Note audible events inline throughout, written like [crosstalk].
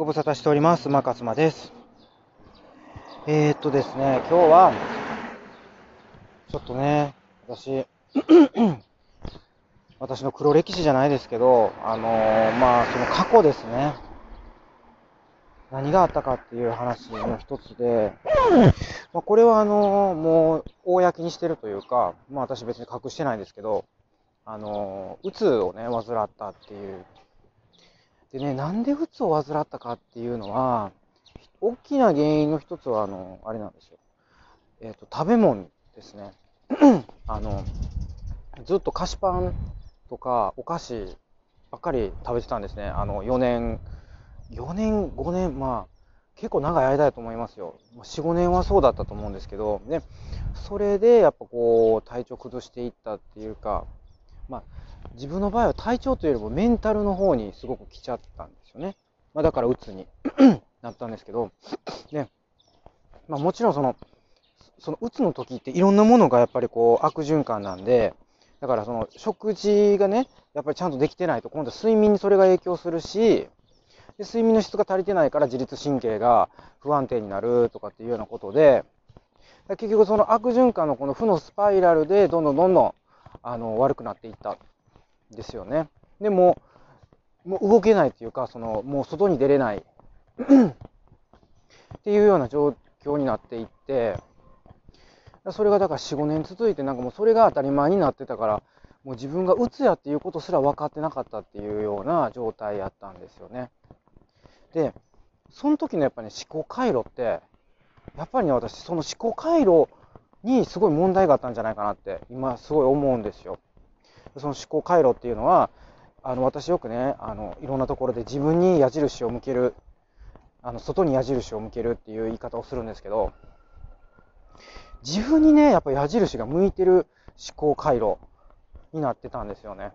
ご無沙汰しております。馬勝間です。えー、っとですね、今日は、ちょっとね、私、[clears throat] 私の黒歴史じゃないですけど、あのーまあ、その過去ですね。何があったかっていう話の一つで、まあ、これはあのーもう、公にしてるというか、まあ私別に隠してないですけど、あのーうつをね、患ったっていうでね、なんでうつを患ったかっていうのは、大きな原因の一つは、あの、あれなんですよ。えっ、と、食べ物ですね。[clears throat] あの、ずっと菓子パンとかお菓子ばっかり食べてたんですね。あの、4年、4年、5年、まあ、結構長い間だと思いますよ。4、5年はそうだったと思うんですけど、ね、それでやっぱこう、体調崩していったっていうか、まあ、自分の場合は体調というよりもメンタルの方にすごく来ちゃったんですよね。まあ、だからうつに [clears throat] なったんですけど、ね、まあ、もちろんその、そのうつの時っていろんなものがやっぱりこう悪循環なんで、だからその食事がね、やっぱりちゃんとできてないと今度は睡眠にそれが影響するし、で睡眠の質が足りてないから自律神経が不安定になるとかっていうようなことで、結局その悪循環のこの負のスパイラルでどんどんどんどんあの悪くなっていったんですよね。でも、もう動けないっていうか、そのもう外に出れない [clears throat] っていうような状況になっていって、それがだから4、5年続いて、なんかもうそれが当たり前になってたから、もう自分がうつやっていうことすら分かってなかったっていうような状態やったんですよね。で、その時のやっぱね、思考回路って、やっぱりね、私、その思考回路にすごい問題があったんじゃないかなって、今すごい思うんですよ。その思考回路っていうのは、あの、私よくね、あの、いろんなところで自分に矢印を向ける、あの、外に矢印を向けるっていう言い方をするんですけど、自分にね、やっぱ矢印が向いてる思考回路になってたんですよね。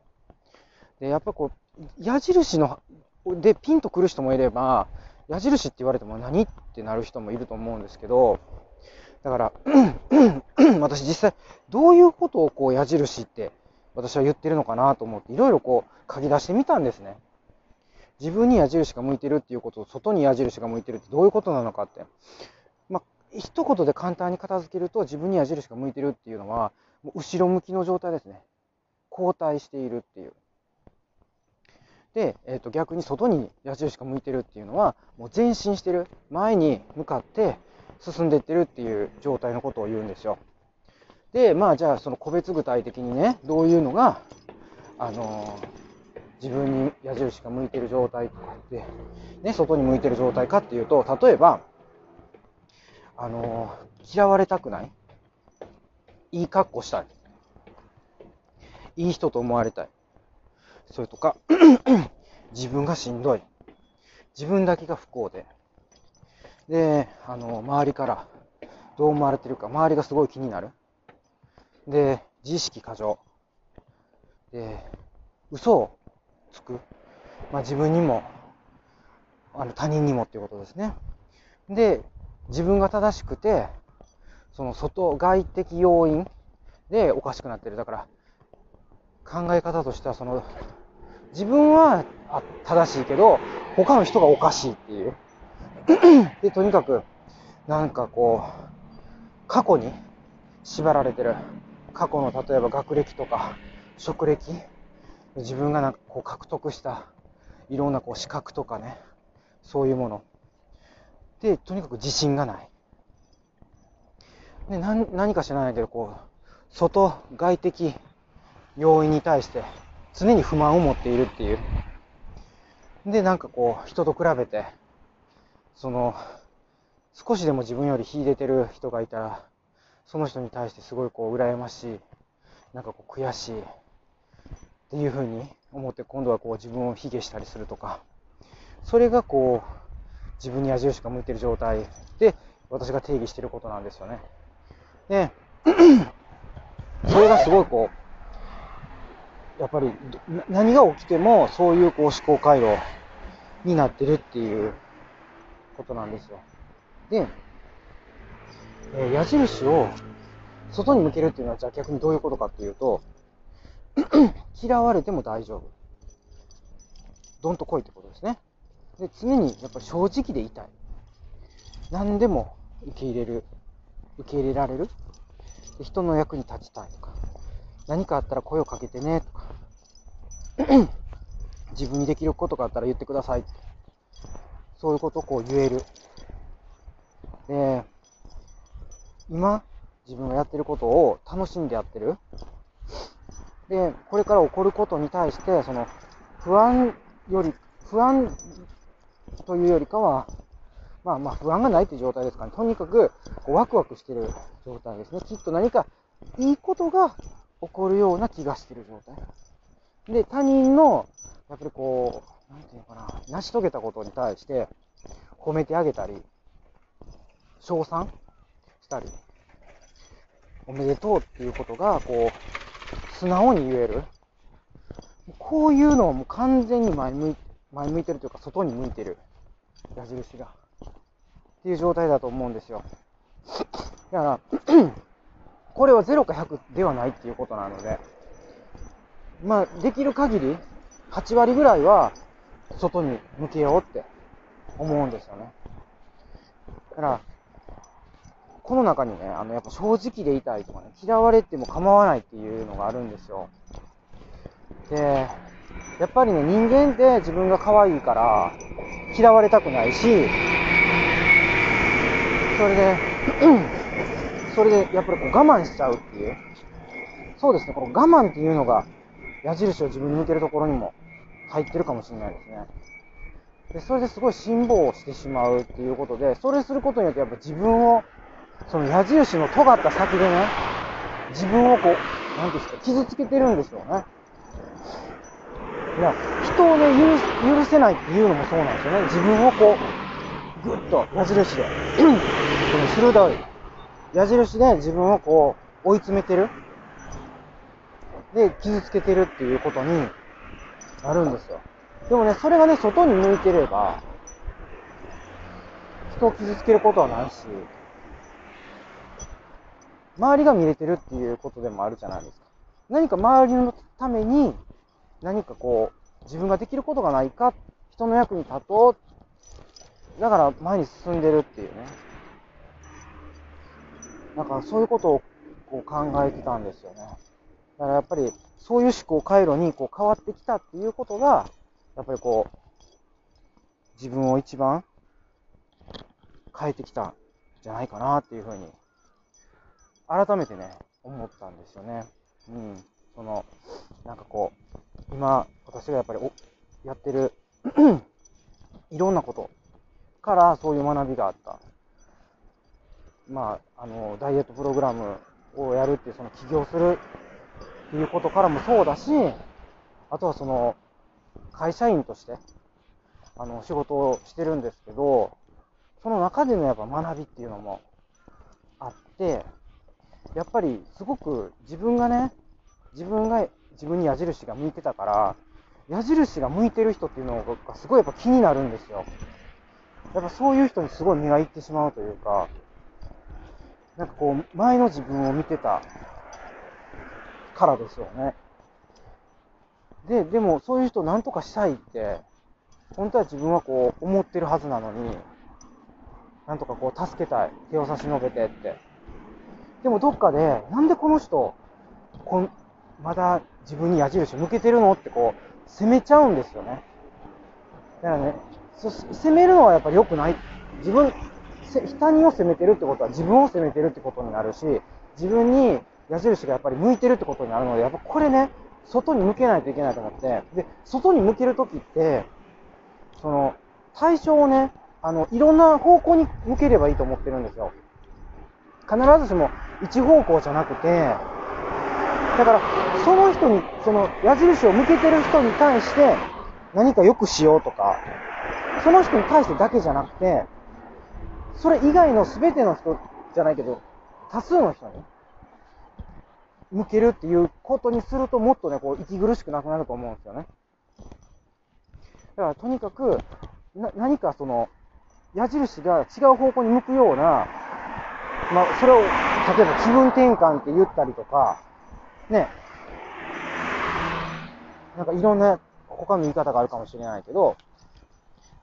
で、やっぱこう、矢印の、でピンとくる人もいれば、矢印って言われても何ってなる人もいると思うんですけど、だから、私実際どういうことをこう矢印って私は言ってるのかなと思っていろいろこう書き出してみたんですね。自分に矢印が向いてるっていうことと外に矢印が向いてるってどういうことなのかって。まあ、一言で簡単に片付けると自分に矢印が向いてるっていうのは後ろ向きの状態ですね。後退しているっていう。で、えー、と逆に外に矢印が向いてるっていうのはもう前進してる前に向かって進んでいってるっていう状態のことを言うんですよ。で、まあじゃあその個別具体的にね、どういうのが、あの自分に矢印が向いてる状態で、ね、外に向いてる状態かっていうと、例えば、あの嫌われたくないいい格好したい。いい人と思われたい。それとか、[clears throat] 自分がしんどい。自分だけが不幸で。で、あの、周りからどう思われてるか、周りがすごい気になる。で、自意識過剰。で、嘘をつく。まあ自分にも、あの他人にもっていうことですね。で、自分が正しくて、その外外的要因でおかしくなってる。だから、考え方としては、その、自分は正しいけど、他の人がおかしいっていう。[clears throat] で、とにかく、なんかこう、過去に縛られてる。過去の例えば学歴とか、職歴、自分がなんかこう獲得したいろんなこう資格とかね、そういうもの。で、とにかく自信がない。で、何何か知らないけど、こう、外、外的要因に対して常に不満を持っているっていう。で、なんかこう、人と比べて、その、少しでも自分より秀でてる人がいたら、その人に対してすごいこう、羨ましい、なんかこう、悔しい、っていうふうに思って、今度はこう、自分を卑下したりするとか、それがこう、自分に矢印が向いてる状態で、私が定義してることなんですよね。で、[clears throat] それがすごいこう、やっぱり何が起きてもそういうこう思考回路になってるっていうことなんですよ。で、え矢印を外に向けるっていうのはじゃあ逆にどういうことかっていうと、[clears throat] 嫌われても大丈夫。どんと来いってことですね。で、常にやっぱり正直でいたい。何でも受け入れる。受け入れられる。で人の役に立ちたいとか。何かあったら声をかけてねとか。[clears throat] 自分にできることがあったら言ってください。そういうことをこう言える。で、今、自分がやってることを楽しんでやってる。で、これから起こることに対して、その、不安より、不安というよりかは、まあまあ不安がないという状態ですから、ね、とにかくこうワクワクしてる状態ですね。きっと何かいいことが起こるような気がしてる状態。で、他人の、やっぱりこう、なんていうのかな、成し遂げたことに対して褒めてあげたり、称賛したり、おめでとうっていうことが、こう、素直に言える。こういうのはもう完全に前向い前向いてるというか、外に向いてる矢印が。っていう状態だと思うんですよ。だから、[clears throat] これは0か100ではないっていうことなので、まあ、できる限り、8割ぐらいは、外に向けようって思うんですよね。だから、この中にね、あの、やっぱ正直でいたいとかね、嫌われても構わないっていうのがあるんですよ。で、やっぱりね、人間って自分が可愛いから嫌われたくないし、それで、それでやっぱりこう我慢しちゃうっていう。そうですね、この我慢っていうのが矢印を自分に向けるところにも入ってるかもしれないですね。で、それですごい辛抱をしてしまうっていうことで、それすることによってやっぱ自分を、その矢印の尖った先でね、自分をこう、なんていうんですか、傷つけてるんですよね。いや、人をね、許許せないっていうのもそうなんですよね。自分をこう、ぐっと矢印で、[clears throat] この鋭い矢印で自分をこう、追い詰めてる。で、傷つけてるっていうことになるんですよ。でもね、それがね、外に向いてれば、人を傷つけることはないし、周りが見れてるっていうことでもあるじゃないですか。何か周りのために、何かこう、自分ができることがないか、人の役に立とう。だから前に進んでるっていうね。なんかそういうことをこう考えてたんですよね。だからやっぱり、そういう思考回路にこう変わってきたっていうことが、やっぱりこう、自分を一番変えてきたんじゃないかなっていうふうに、改めてね、思ったんですよね。うん。その、なんかこう、今、私がやっぱりおやってる [clears throat] いろんなことからそういう学びがあった。まあ、あの、ダイエットプログラムをやるっていう、その起業するていうことからもそうだし、あとはその、会社員として、あの、仕事をしてるんですけど、その中でのやっぱ学びっていうのもあって、やっぱりすごく自分がね、自分が、自分に矢印が向いてたから、矢印が向いてる人っていうのがすごいやっぱ気になるんですよ。やっぱそういう人にすごい目がいってしまうというか、なんかこう、前の自分を見てたからですよね。で、でもそういう人を何とかしたいって、本当は自分はこう思ってるはずなのに、なんとかこう助けたい。手を差し伸べてって。でもどっかで、なんでこの人、こんまだ自分に矢印向けてるのってこう、責めちゃうんですよね。だからね、そ責めるのはやっぱり良くない。自分、他人を責めてるってことは自分を責めてるってことになるし、自分に矢印がやっぱり向いてるってことになるので、やっぱこれね、外に向けないといけないと思って、で、外に向けるときって、その、対象をね、あの、いろんな方向に向ければいいと思ってるんですよ。必ずしも一方向じゃなくて、だから、その人に、その矢印を向けてる人に対して何か良くしようとか、その人に対してだけじゃなくて、それ以外の全ての人じゃないけど、多数の人に向けるっていうことにするともっとね、こう、息苦しくなくなると思うんですよね。だから、とにかく、な、何かその、矢印が違う方向に向くような、まあ、それを、例えば気分転換って言ったりとか、ね、なんかいろんな他の言い方があるかもしれないけど、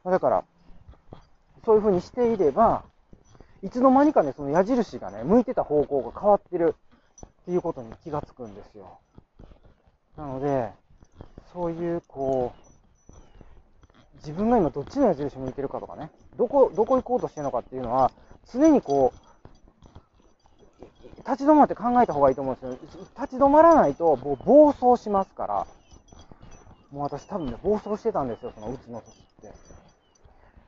だから、そういう風にしていれば、いつの間にかね、その矢印がね、向いてた方向が変わってるっていうことに気がつくんですよ。なので、そういう、こう、自分が今どっちの矢印向いてるかとかね、どこ、どこ行こうとしてるのかっていうのは、常にこう、立ち止まって考えた方がいいと思うんですよ。立ち止まらないと、もう暴走しますから、もう私多分ね、暴走してたんですよ、そのうつの時って。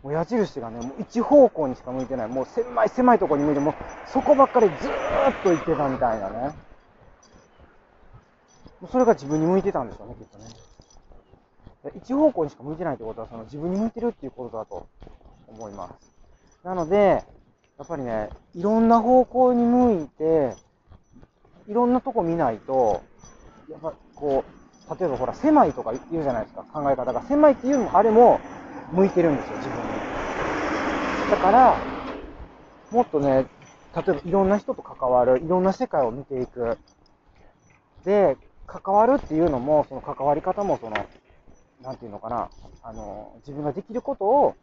もう矢印がね、もう一方向にしか向いてない。もう狭い狭いところに向いて、もうそこばっかりずーっと行ってたみたいなね。もうそれが自分に向いてたんでしょうね、きっとね。一方向にしか向いてないってことは、その自分に向いてるっていうことだと思います。なので、やっぱりね、いろんな方向に向いて、いろんなとこ見ないと、やっぱこう、例えばほら、狭いとか言うじゃないですか、考え方が。狭いっていうのも、あれも向いてるんですよ、自分に。だから、もっとね、例えばいろんな人と関わる、いろんな世界を見ていく。で、関わるっていうのも、その関わり方も、その、なんていうのかな、あの、自分ができることを、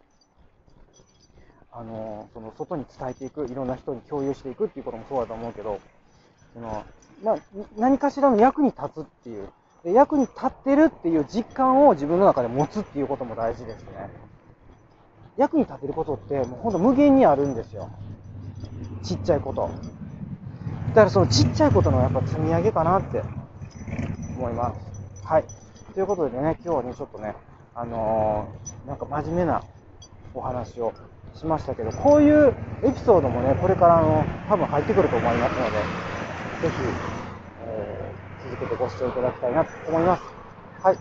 あの、その外に伝えていく、いろんな人に共有していくっていうこともそうだと思うけど、その、ま、何かしらの役に立つっていう、で役に立ってるっていう実感を自分の中で持つっていうことも大事ですね。役に立てることって、もうほんと無限にあるんですよ。ちっちゃいこと。だからそのちっちゃいことのやっぱ積み上げかなって思います。はい。ということでね、今日はね、ちょっとね、あのーなんか真面目なお話をしましたけど、こういうエピソードもね、これからあの、多分入ってくると思いますので、ぜひ、続けてご視聴いただきたいなと思います。はい。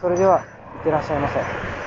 それでは、いってらっしゃいませ。